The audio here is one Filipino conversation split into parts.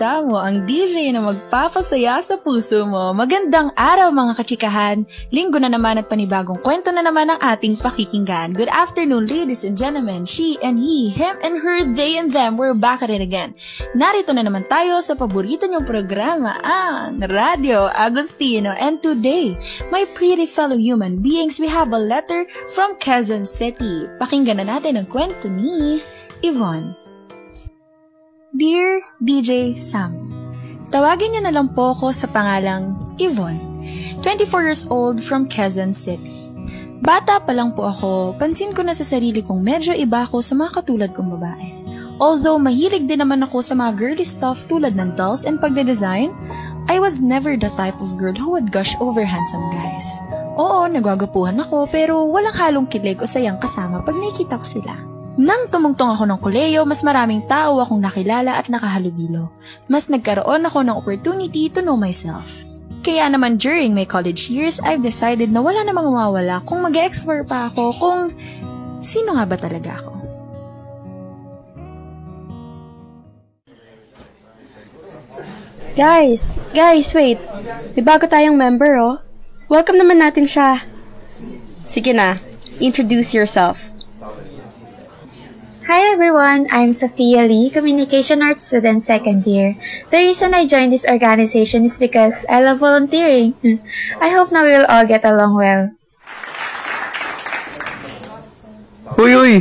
Samo, ang DJ na magpapasaya sa puso mo. Magandang araw mga kachikahan! Linggo na naman at panibagong kwento na naman ang ating pakikinggan. Good afternoon ladies and gentlemen, she and he, him and her, they and them, we're back at it again. Narito na naman tayo sa paborito niyong programa, ang Radio Agostino. And today, my pretty fellow human beings, we have a letter from Quezon City. Pakinggan na natin ang kwento ni Yvonne. Dear DJ Sam, Tawagin niyo na lang po ako sa pangalang Yvonne, 24 years old from Quezon City. Bata pa lang po ako, pansin ko na sa sarili kong medyo iba ako sa mga katulad kong babae. Although mahilig din naman ako sa mga girly stuff tulad ng dolls and pagde-design, I was never the type of girl who would gush over handsome guys. Oo, nagwagapuhan ako pero walang halong kilig o sayang kasama pag nakikita ko sila. Nang tumungtong ako ng kuleyo, mas maraming tao akong nakilala at nakahalubilo. Mas nagkaroon ako ng opportunity to know myself. Kaya naman during my college years, I've decided na wala namang mawawala kung mag explore pa ako kung sino nga ba talaga ako. Guys, guys, wait. May bago tayong member, oh. Welcome naman natin siya. Sige na, introduce yourself. Hi everyone, I'm Sophia Lee, Communication Arts student second year. The reason I joined this organization is because I love volunteering. I hope now we'll all get along well. Uy, uy!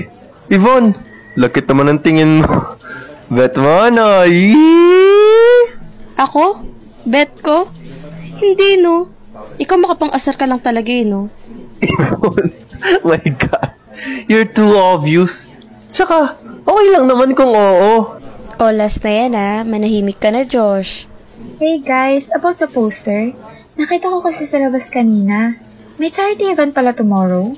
Yvonne! Lakit naman ang tingin mo. Bet mo, ano? Yee! Ako? Bet ko? Hindi, no. Ikaw makapang-asar ka lang talaga, eh, no? Yvonne, my God. You're too obvious. Tsaka, okay lang naman kung oo. O, last na yan, ah. Manahimik ka na, Josh. Hey guys, about sa poster, nakita ko kasi sa labas kanina. May charity event pala tomorrow.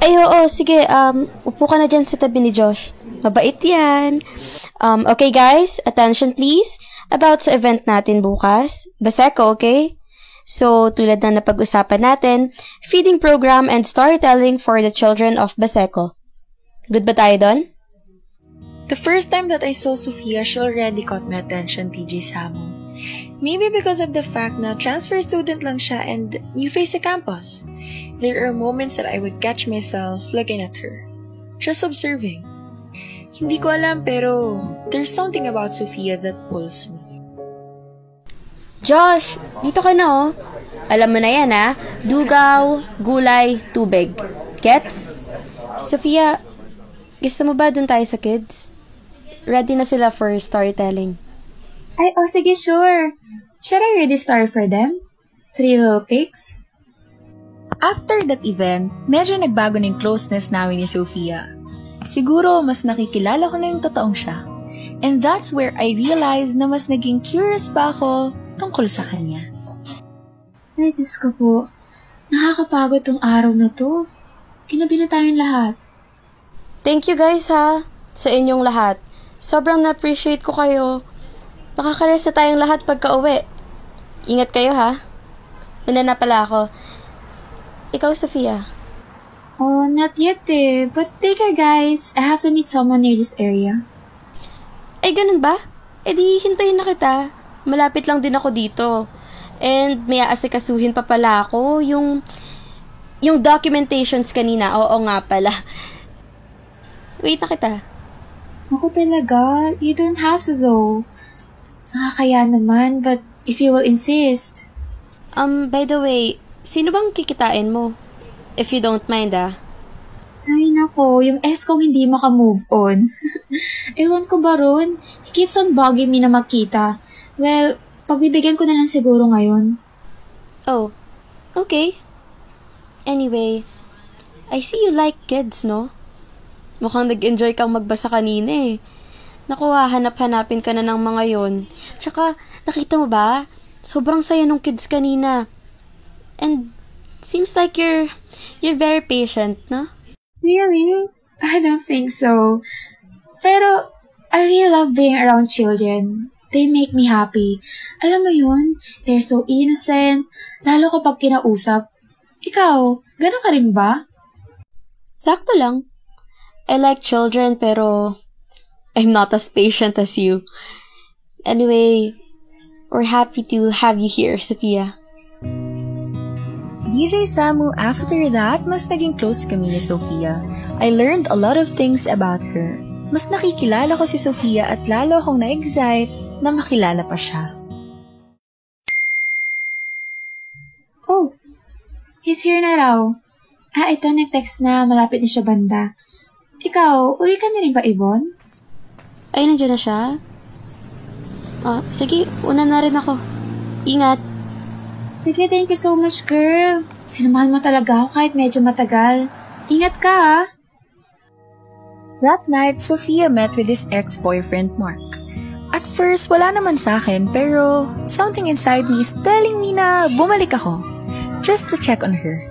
Ay, oo, sige. Um, upo ka na dyan sa tabi ni Josh. Mabait yan. Um, okay, guys. Attention, please. About sa event natin bukas. Baseko, okay? So, tulad na napag-usapan natin, feeding program and storytelling for the children of Baseco. Good ba tayo doon? The first time that I saw Sophia, she already caught my attention, TJ Samo. Maybe because of the fact na transfer student lang siya and new face sa campus. There are moments that I would catch myself looking at her. Just observing. Hindi ko alam pero there's something about Sophia that pulls me. Josh, dito ka na oh. Alam mo na yan ah. Dugaw, gulay, tubig. Gets? Sophia, gusto mo ba dun tayo sa kids? Ready na sila for storytelling. Ay, oh sige, sure. Should I read the story for them? Three little pigs? After that event, medyo nagbago na yung closeness namin ni Sophia. Siguro mas nakikilala ko na yung totoong siya. And that's where I realized na mas naging curious pa ako tungkol sa kanya. Ay, Diyos ko po. Nakakapagod tong araw na to. Kinabi na tayong lahat. Thank you guys ha, sa inyong lahat. Sobrang na-appreciate ko kayo. Makakares na tayong lahat pagka uwi. Ingat kayo ha. Una na pala ako. Ikaw, Sofia. Oh, not yet eh. But take care, guys. I have to meet someone near this area. Ay, ganun ba? E di, hintayin na kita. Malapit lang din ako dito. And may aasikasuhin pa pala ako. Yung, yung documentations kanina. Oo nga pala. Wait na kita. Ako talaga. You don't have to though. Nakakaya naman, but if you will insist. Um, by the way, sino bang kikitain mo? If you don't mind ah. Ay nako, yung ex kong hindi makamove on. Ewan ko ba ron? He keeps on bugging me na makita. Well, pagbibigyan ko na lang siguro ngayon. Oh, okay. Anyway, I see you like kids, no? Mukhang nag-enjoy kang magbasa kanina eh. Nakuha, hanap-hanapin ka na ng mga yon. Tsaka, nakita mo ba? Sobrang saya nung kids kanina. And, seems like you're, you're very patient, no? Really? I don't think so. Pero, I really love being around children. They make me happy. Alam mo yun, they're so innocent, lalo kapag kinausap. Ikaw, gano'n ka rin ba? Sakto lang. I like children pero I'm not as patient as you. Anyway, we're happy to have you here, Sophia. DJ Samu, after that, mas naging close kami ni Sofia. I learned a lot of things about her. Mas nakikilala ko si Sofia at lalo akong na-excite na makilala pa siya. Oh, he's here na raw. Ah, ito, nag-text na. Malapit na siya banda. Ikaw, uwi ka na rin ba, Yvonne? Ay, nandiyan na siya? Ah, sige, una na rin ako. Ingat. Sige, thank you so much, girl. Sinamahan mo talaga ako kahit medyo matagal. Ingat ka, ah. That night, Sofia met with his ex-boyfriend Mark. At first, wala naman sa akin, pero something inside me is telling me na bumalik ako. Just to check on her.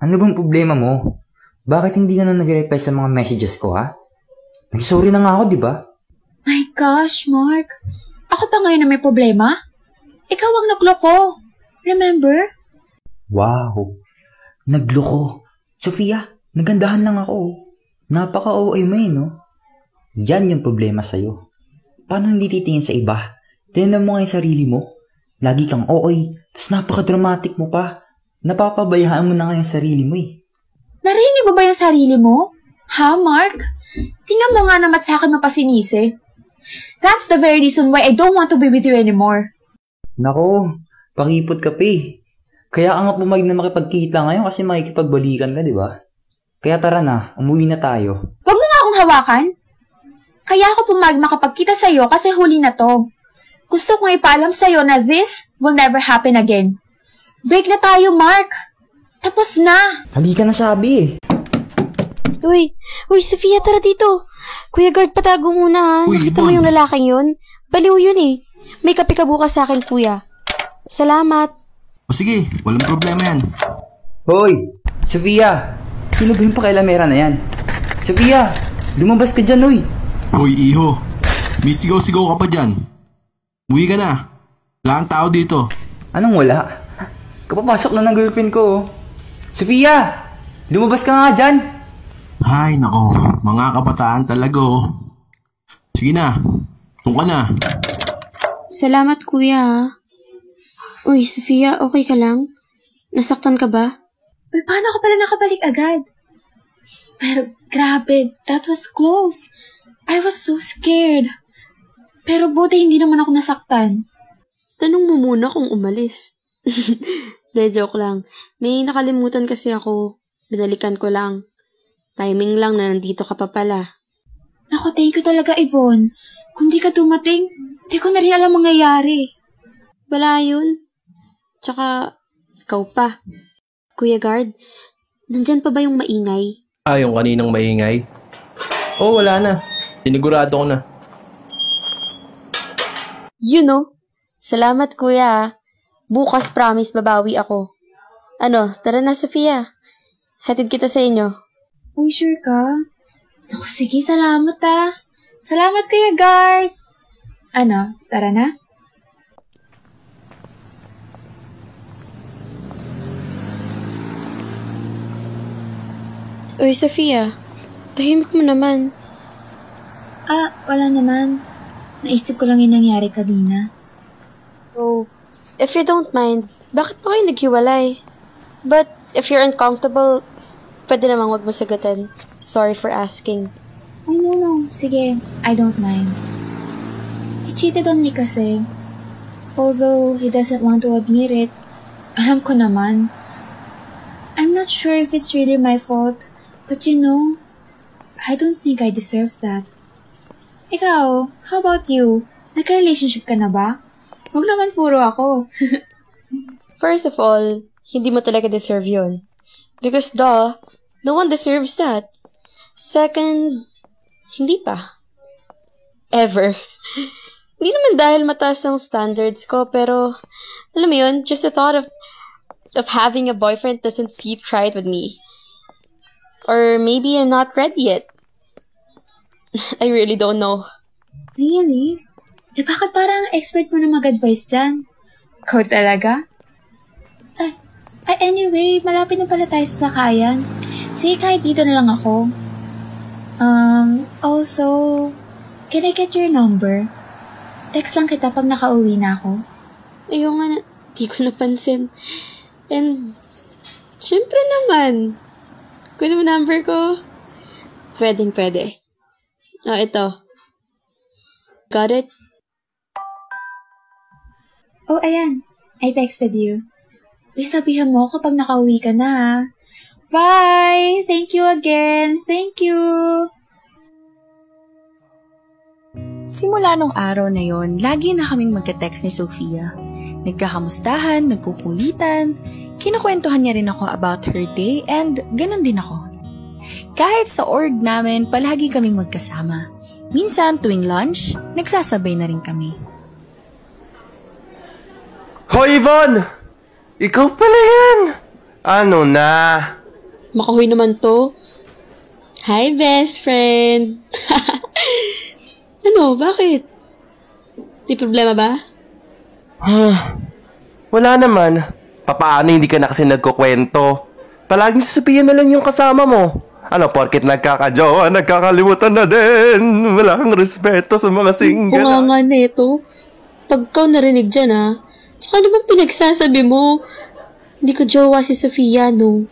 Ano bang problema mo? Bakit hindi ka na nag-reply sa mga messages ko, ha? Nag-sorry na nga ako, di ba? My gosh, Mark. Ako pa ngayon na may problema? Ikaw ang nagloko. Remember? Wow. Nagloko. Sofia, nagandahan lang ako. Napaka-OA mo eh, no? Yan yung problema sa'yo. Paano hindi titingin sa iba? Tingnan mo nga yung sarili mo. Lagi kang OA, tapos napaka-dramatic mo pa. Napapabayaan mo na nga yung sarili mo eh. Narinig mo ba yung sarili mo? Ha, Mark? Tingnan mo nga naman sa akin mapasinisi. That's the very reason why I don't want to be with you anymore. Nako, pakipot ka pa eh. Kaya ka nga pumayag na makipagkita ngayon kasi makikipagbalikan ka, di ba? Kaya tara na, umuwi na tayo. Huwag mo nga akong hawakan. Kaya ako pumayag makapagkita sa'yo kasi huli na to. Gusto kong ipaalam sa'yo na this will never happen again. Break na tayo, Mark. Tapos na. Lagi ka na sabi eh. Uy, uy, Sophia, tara dito. Kuya Guard, patago muna ha. Uy, Nakita mo yung lalaking yun? Baliw yun eh. May kape ka bukas sa akin, kuya. Salamat. O sige, walang problema yan. Hoy, Sofia! Sino ba yung pakialamera na yan? Sofia! Lumabas ka dyan, uy! Hoy, iho. May sigaw-sigaw ka pa dyan. Uwi ka na. Wala kang tao dito. Anong wala? Kapapasok lang ng girlfriend ko, oh. Sofia! Lumabas ka nga dyan! Ay, nako. Mga kabataan talaga, oh. Sige na. Tung ka na. Salamat, kuya ha. Uy, Sophia, okay ka lang? Nasaktan ka ba? Uy, paano ka pala nakabalik agad? Pero grabe, that was close. I was so scared. Pero buti hindi naman ako nasaktan. Tanong mo muna kung umalis. De, joke lang. May nakalimutan kasi ako. Binalikan ko lang. Timing lang na nandito ka pa pala. Naku, thank you talaga, Yvonne. Kung di ka dumating, di ko na rin alam mangyayari. Wala yun. Tsaka, ikaw pa. Kuya Guard, nandyan pa ba yung maingay? Ah, yung kaninang maingay? Oh, wala na. Sinigurado ko na. You know. Salamat, kuya. Bukas promise babawi ako. Ano, tara na, Sofia. Hatid kita sa inyo. Uy, sure ka? Naku, sige, salamat ah. Salamat, Kuya Guard. Ano, tara na? Uy, Sofia. Tahimik mo naman. Ah, wala naman. Naisip ko lang yung nangyari kanina. So, if you don't mind, bakit pa kayo naghiwalay? But, if you're uncomfortable, pwede namang wag mo sagutin. Sorry for asking. Ay, no, no. Sige, I don't mind. He cheated on me kasi. Although he doesn't want to admit it, alam ko naman. I'm not sure if it's really my fault, but you know, I don't think I deserve that. Ikaw, how about you? Nagka-relationship ka na ba? Huwag naman puro ako. First of all, hindi mo talaga deserve yun. Because duh, no one deserves that. Second, hindi pa. Ever. Hindi naman dahil mataas ang standards ko, pero, alam mo yun, just the thought of, of having a boyfriend doesn't sit right with me. Or maybe I'm not ready yet. I really don't know. Really? Eh, bakit parang expert mo na mag-advise dyan? Ikaw talaga? Ay, ay, anyway, malapit na pala tayo sa sakayan. Sige, kahit dito na lang ako. Um, also, can I get your number? Text lang kita pag nakauwi na ako. Ayaw nga di ko napansin. And, syempre naman, kung mo number ko, pwedeng pwede. Ah, ito. Got it? Oh, ayan. I texted you. Uy, sabihan mo kapag nakauwi ka na? Bye! Thank you again. Thank you! Simula nung araw na yon, lagi na kaming magka-text ni Sofia. Nagkakamustahan, nagkukulitan, kinukwentuhan niya rin ako about her day and ganun din ako. Kahit sa org namin, palagi kaming magkasama. Minsan tuwing lunch, nagsasabay na rin kami. Hoy, Yvonne! Ikaw pala yan! Ano na? Makahoy naman to. Hi, best friend! ano, bakit? Di problema ba? Wala naman. Papaano hindi ka na kasi nagkukwento? Palaging sasabihin na lang yung kasama mo. Ano, porkit nagkakajowa, nagkakalimutan na din. Wala kang respeto sa mga Oo nga single. nga neto. Pag ikaw narinig dyan ha, tsaka ano bang pinagsasabi mo? Hindi ko jowa si Sofia, no?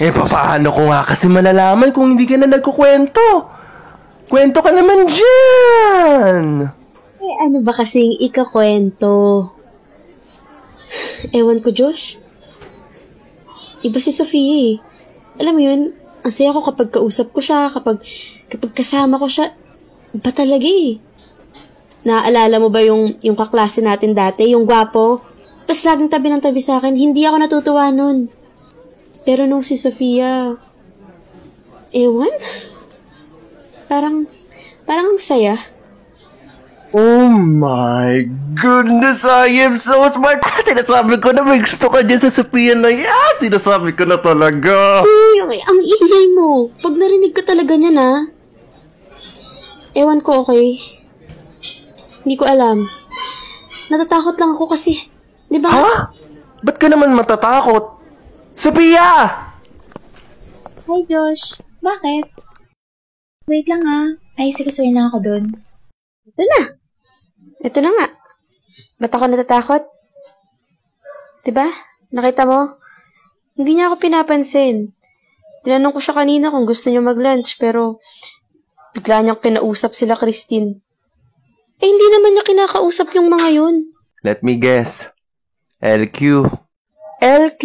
Eh, papaano ko nga kasi malalaman kung hindi ka na nagkukwento? Kwento ka naman dyan! Eh, ano ba kasing ikakwento? Ewan ko, Josh. Iba si Sofia eh. Alam mo yun, ang saya ko kapag kausap ko siya, kapag, kapag kasama ko siya. Iba talaga eh. Naaalala mo ba yung, yung kaklase natin dati, yung gwapo? Tapos laging tabi ng tabi sa akin, hindi ako natutuwa nun. Pero nung si Sofia, ewan, parang, parang ang saya. Oh my goodness, I am so smart! Sinasabi ko na may gusto ka dyan sa Sophia na yan! Sinasabi ko na talaga! Uy, ang, ang ingay mo. Pag narinig ko talaga niya na. Ewan ko, okay? Hindi ko alam. Natatakot lang ako kasi, di ba? Ha? Ba't ka naman matatakot? Sophia! Hi, Josh. Bakit? Wait lang, ha? Ay, sikasuin na ako dun. Ito na. Ito na nga. Ba't ako natatakot? Diba? Nakita mo? Hindi niya ako pinapansin. Tinanong ko siya kanina kung gusto niya mag-lunch, pero bigla niyang kinausap sila Christine. Eh, hindi naman niya kinakausap yung mga yun. Let me guess. LQ. LQ.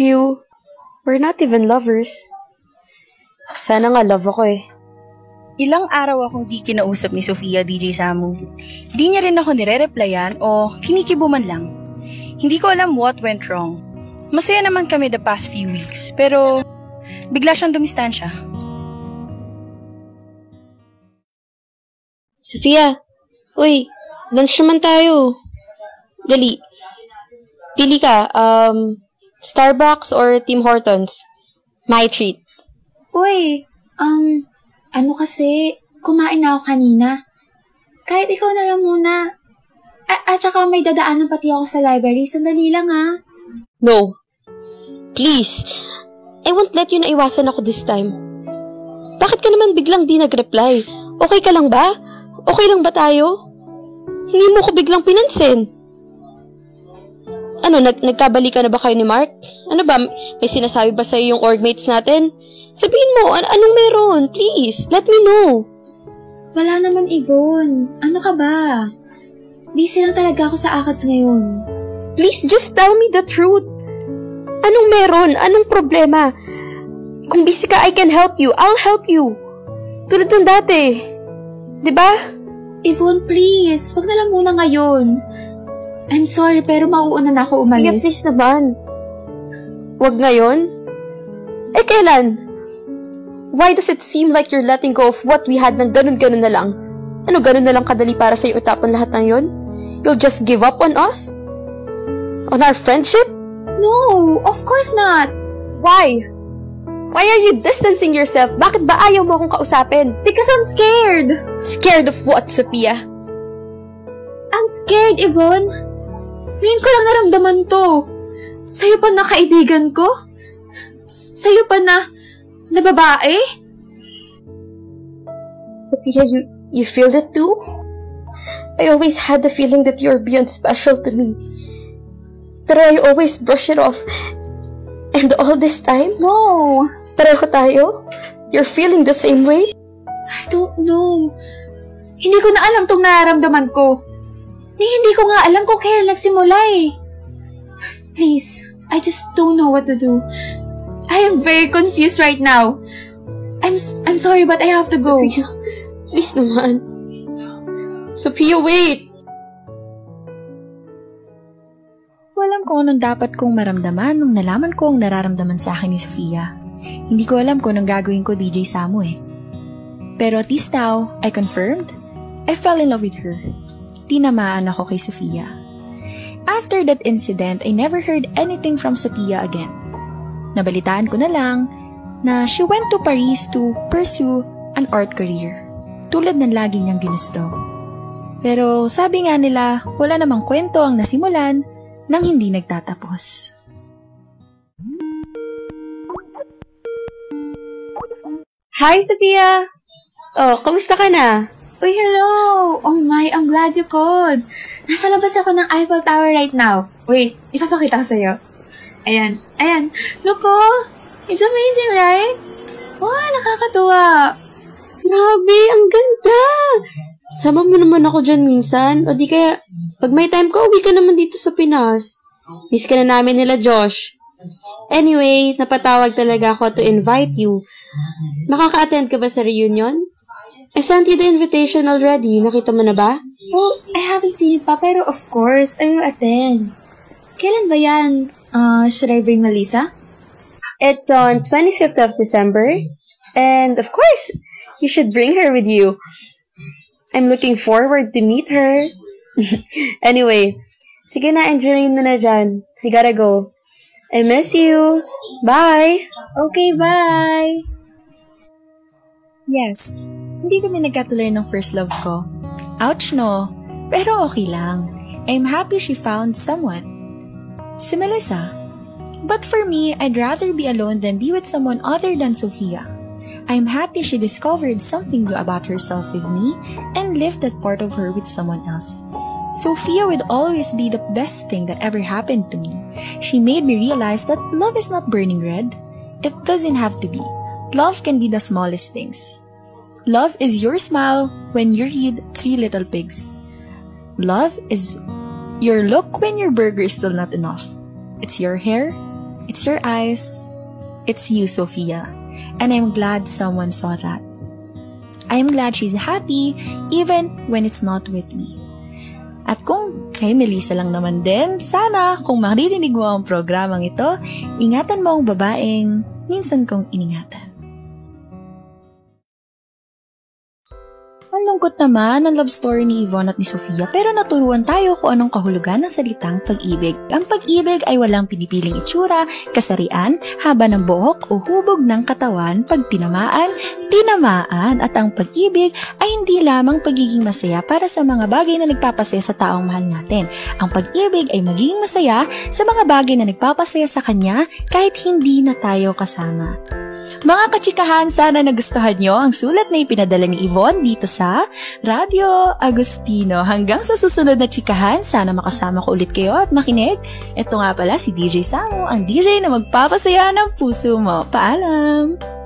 We're not even lovers. Sana nga love ako eh. Ilang araw akong di kinausap ni Sofia DJ Samu. Di niya rin ako nire-replyan o kinikibo man lang. Hindi ko alam what went wrong. Masaya naman kami the past few weeks, pero bigla siyang dumistansya. Sophia, uy, lunch naman tayo. Dali. Pili ka, um, Starbucks or Tim Hortons? My treat. Uy, um, ano kasi, kumain na ako kanina. Kahit ikaw na lang muna. A- at saka may dadaanan pati ako sa library. Sandali lang, ha? No. Please. I won't let you na iwasan ako this time. Bakit ka naman biglang di nag-reply? Okay ka lang ba? Okay lang ba tayo? Hindi mo ko biglang pinansin. Ano, nag nagkabalikan na ba kayo ni Mark? Ano ba, may sinasabi ba sa'yo yung orgmates natin? Sabihin mo, an- anong meron? Please, let me know. Wala naman, Yvonne. Ano ka ba? Busy lang talaga ako sa akats ngayon. Please, just tell me the truth. Anong meron? Anong problema? Kung busy ka, I can help you. I'll help you. Tulad ng dati. 'Di ba? Yvonne, please. Wag na lang muna ngayon. I'm sorry, pero mauuna na ako umalis. please naman. Wag ngayon. Eh, kailan? Why does it seem like you're letting go of what we had ng ganun-ganun na lang? Ano ganun na lang kadali para sa'yo utapan lahat ng yon? You'll just give up on us? On our friendship? No, of course not. Why? Why are you distancing yourself? Bakit ba ayaw mo akong kausapin? Because I'm scared. Scared of what, Sophia? I'm scared, Yvonne. Ngayon ko lang naramdaman to. Sa'yo pa na kaibigan ko? Sa'yo pa na, na babae? Sophia, you, you feel it too? I always had the feeling that you're beyond special to me. Pero I always brush it off. And all this time, No, pareho tayo? You're feeling the same way? I don't know. Hindi ko na alam tong nararamdaman ko. Ni hindi ko nga alam kung kailan nagsimula eh. Please, I just don't know what to do. I am very confused right now. I'm s- I'm sorry but I have to go. Sophia, please naman. Sophia, wait! Walam kung anong dapat kong maramdaman nung nalaman ko ang nararamdaman sa akin ni Sofia. Hindi ko alam kung anong gagawin ko DJ Samu eh. Pero at least now, I confirmed, I fell in love with her. Tinamaan ako kay Sofia. After that incident, I never heard anything from Sophia again. Nabalitaan ko na lang na she went to Paris to pursue an art career. Tulad ng lagi niyang ginusto. Pero sabi nga nila, wala namang kwento ang nasimulan nang hindi nagtatapos. Hi, Sophia! Oh, kamusta ka na? Uy, hello! Oh my, I'm glad you called. Nasa labas ako ng Eiffel Tower right now. Wait, ipapakita ko sa'yo. Ayan, ayan. Look oh! It's amazing, right? Wow, nakakatuwa. Grabe, ang ganda! Sama mo naman ako dyan minsan. O di kaya, pag may time ka, uwi ka naman dito sa Pinas. Miss ka na namin nila, Josh. Anyway, napatawag talaga ako to invite you. Makaka-attend ka ba sa reunion? I sent you the invitation already. Nakita mo na ba? Well, I haven't seen it pa, pero of course, I will attend. Kailan ba yan? Uh, should I bring Melissa? It's on 25th of December. And of course, you should bring her with you. I'm looking forward to meet her. anyway, sige na, enjoyin mo na dyan. I gotta go. I miss you. Bye! Okay, bye! Yes, hindi kami nagkatuloy ng first love ko. Ouch no, pero okay lang. I'm happy she found someone. Si Melissa. But for me, I'd rather be alone than be with someone other than Sophia. I'm happy she discovered something new about herself with me and lived that part of her with someone else. Sophia would always be the best thing that ever happened to me. She made me realize that love is not burning red. It doesn't have to be. Love can be the smallest things. Love is your smile when you read Three Little Pigs. Love is your look when your burger is still not enough. It's your hair, it's your eyes, it's you, Sophia. And I'm glad someone saw that. I'm glad she's happy even when it's not with me. At kung kay Melissa lang naman din, sana kung maririnig mo ang programang ito, ingatan mo ang babaeng minsan kong iningatan. Ang lungkot naman ang love story ni Yvonne at ni Sofia pero naturuan tayo kung anong kahulugan ng salitang pag-ibig. Ang pag-ibig ay walang pinipiling itsura, kasarian, haba ng buhok o hubog ng katawan pag tinamaan, tinamaan at ang pag-ibig ay hindi lamang pagiging masaya para sa mga bagay na nagpapasaya sa taong mahal natin. Ang pag-ibig ay magiging masaya sa mga bagay na nagpapasaya sa kanya kahit hindi na tayo kasama. Mga kachikahan, sana nagustuhan nyo ang sulat na ipinadala ni Yvonne dito sa Radio Agustino. Hanggang sa susunod na chikahan, sana makasama ko ulit kayo at makinig. Ito nga pala si DJ Samu, ang DJ na magpapasaya ng puso mo. Paalam!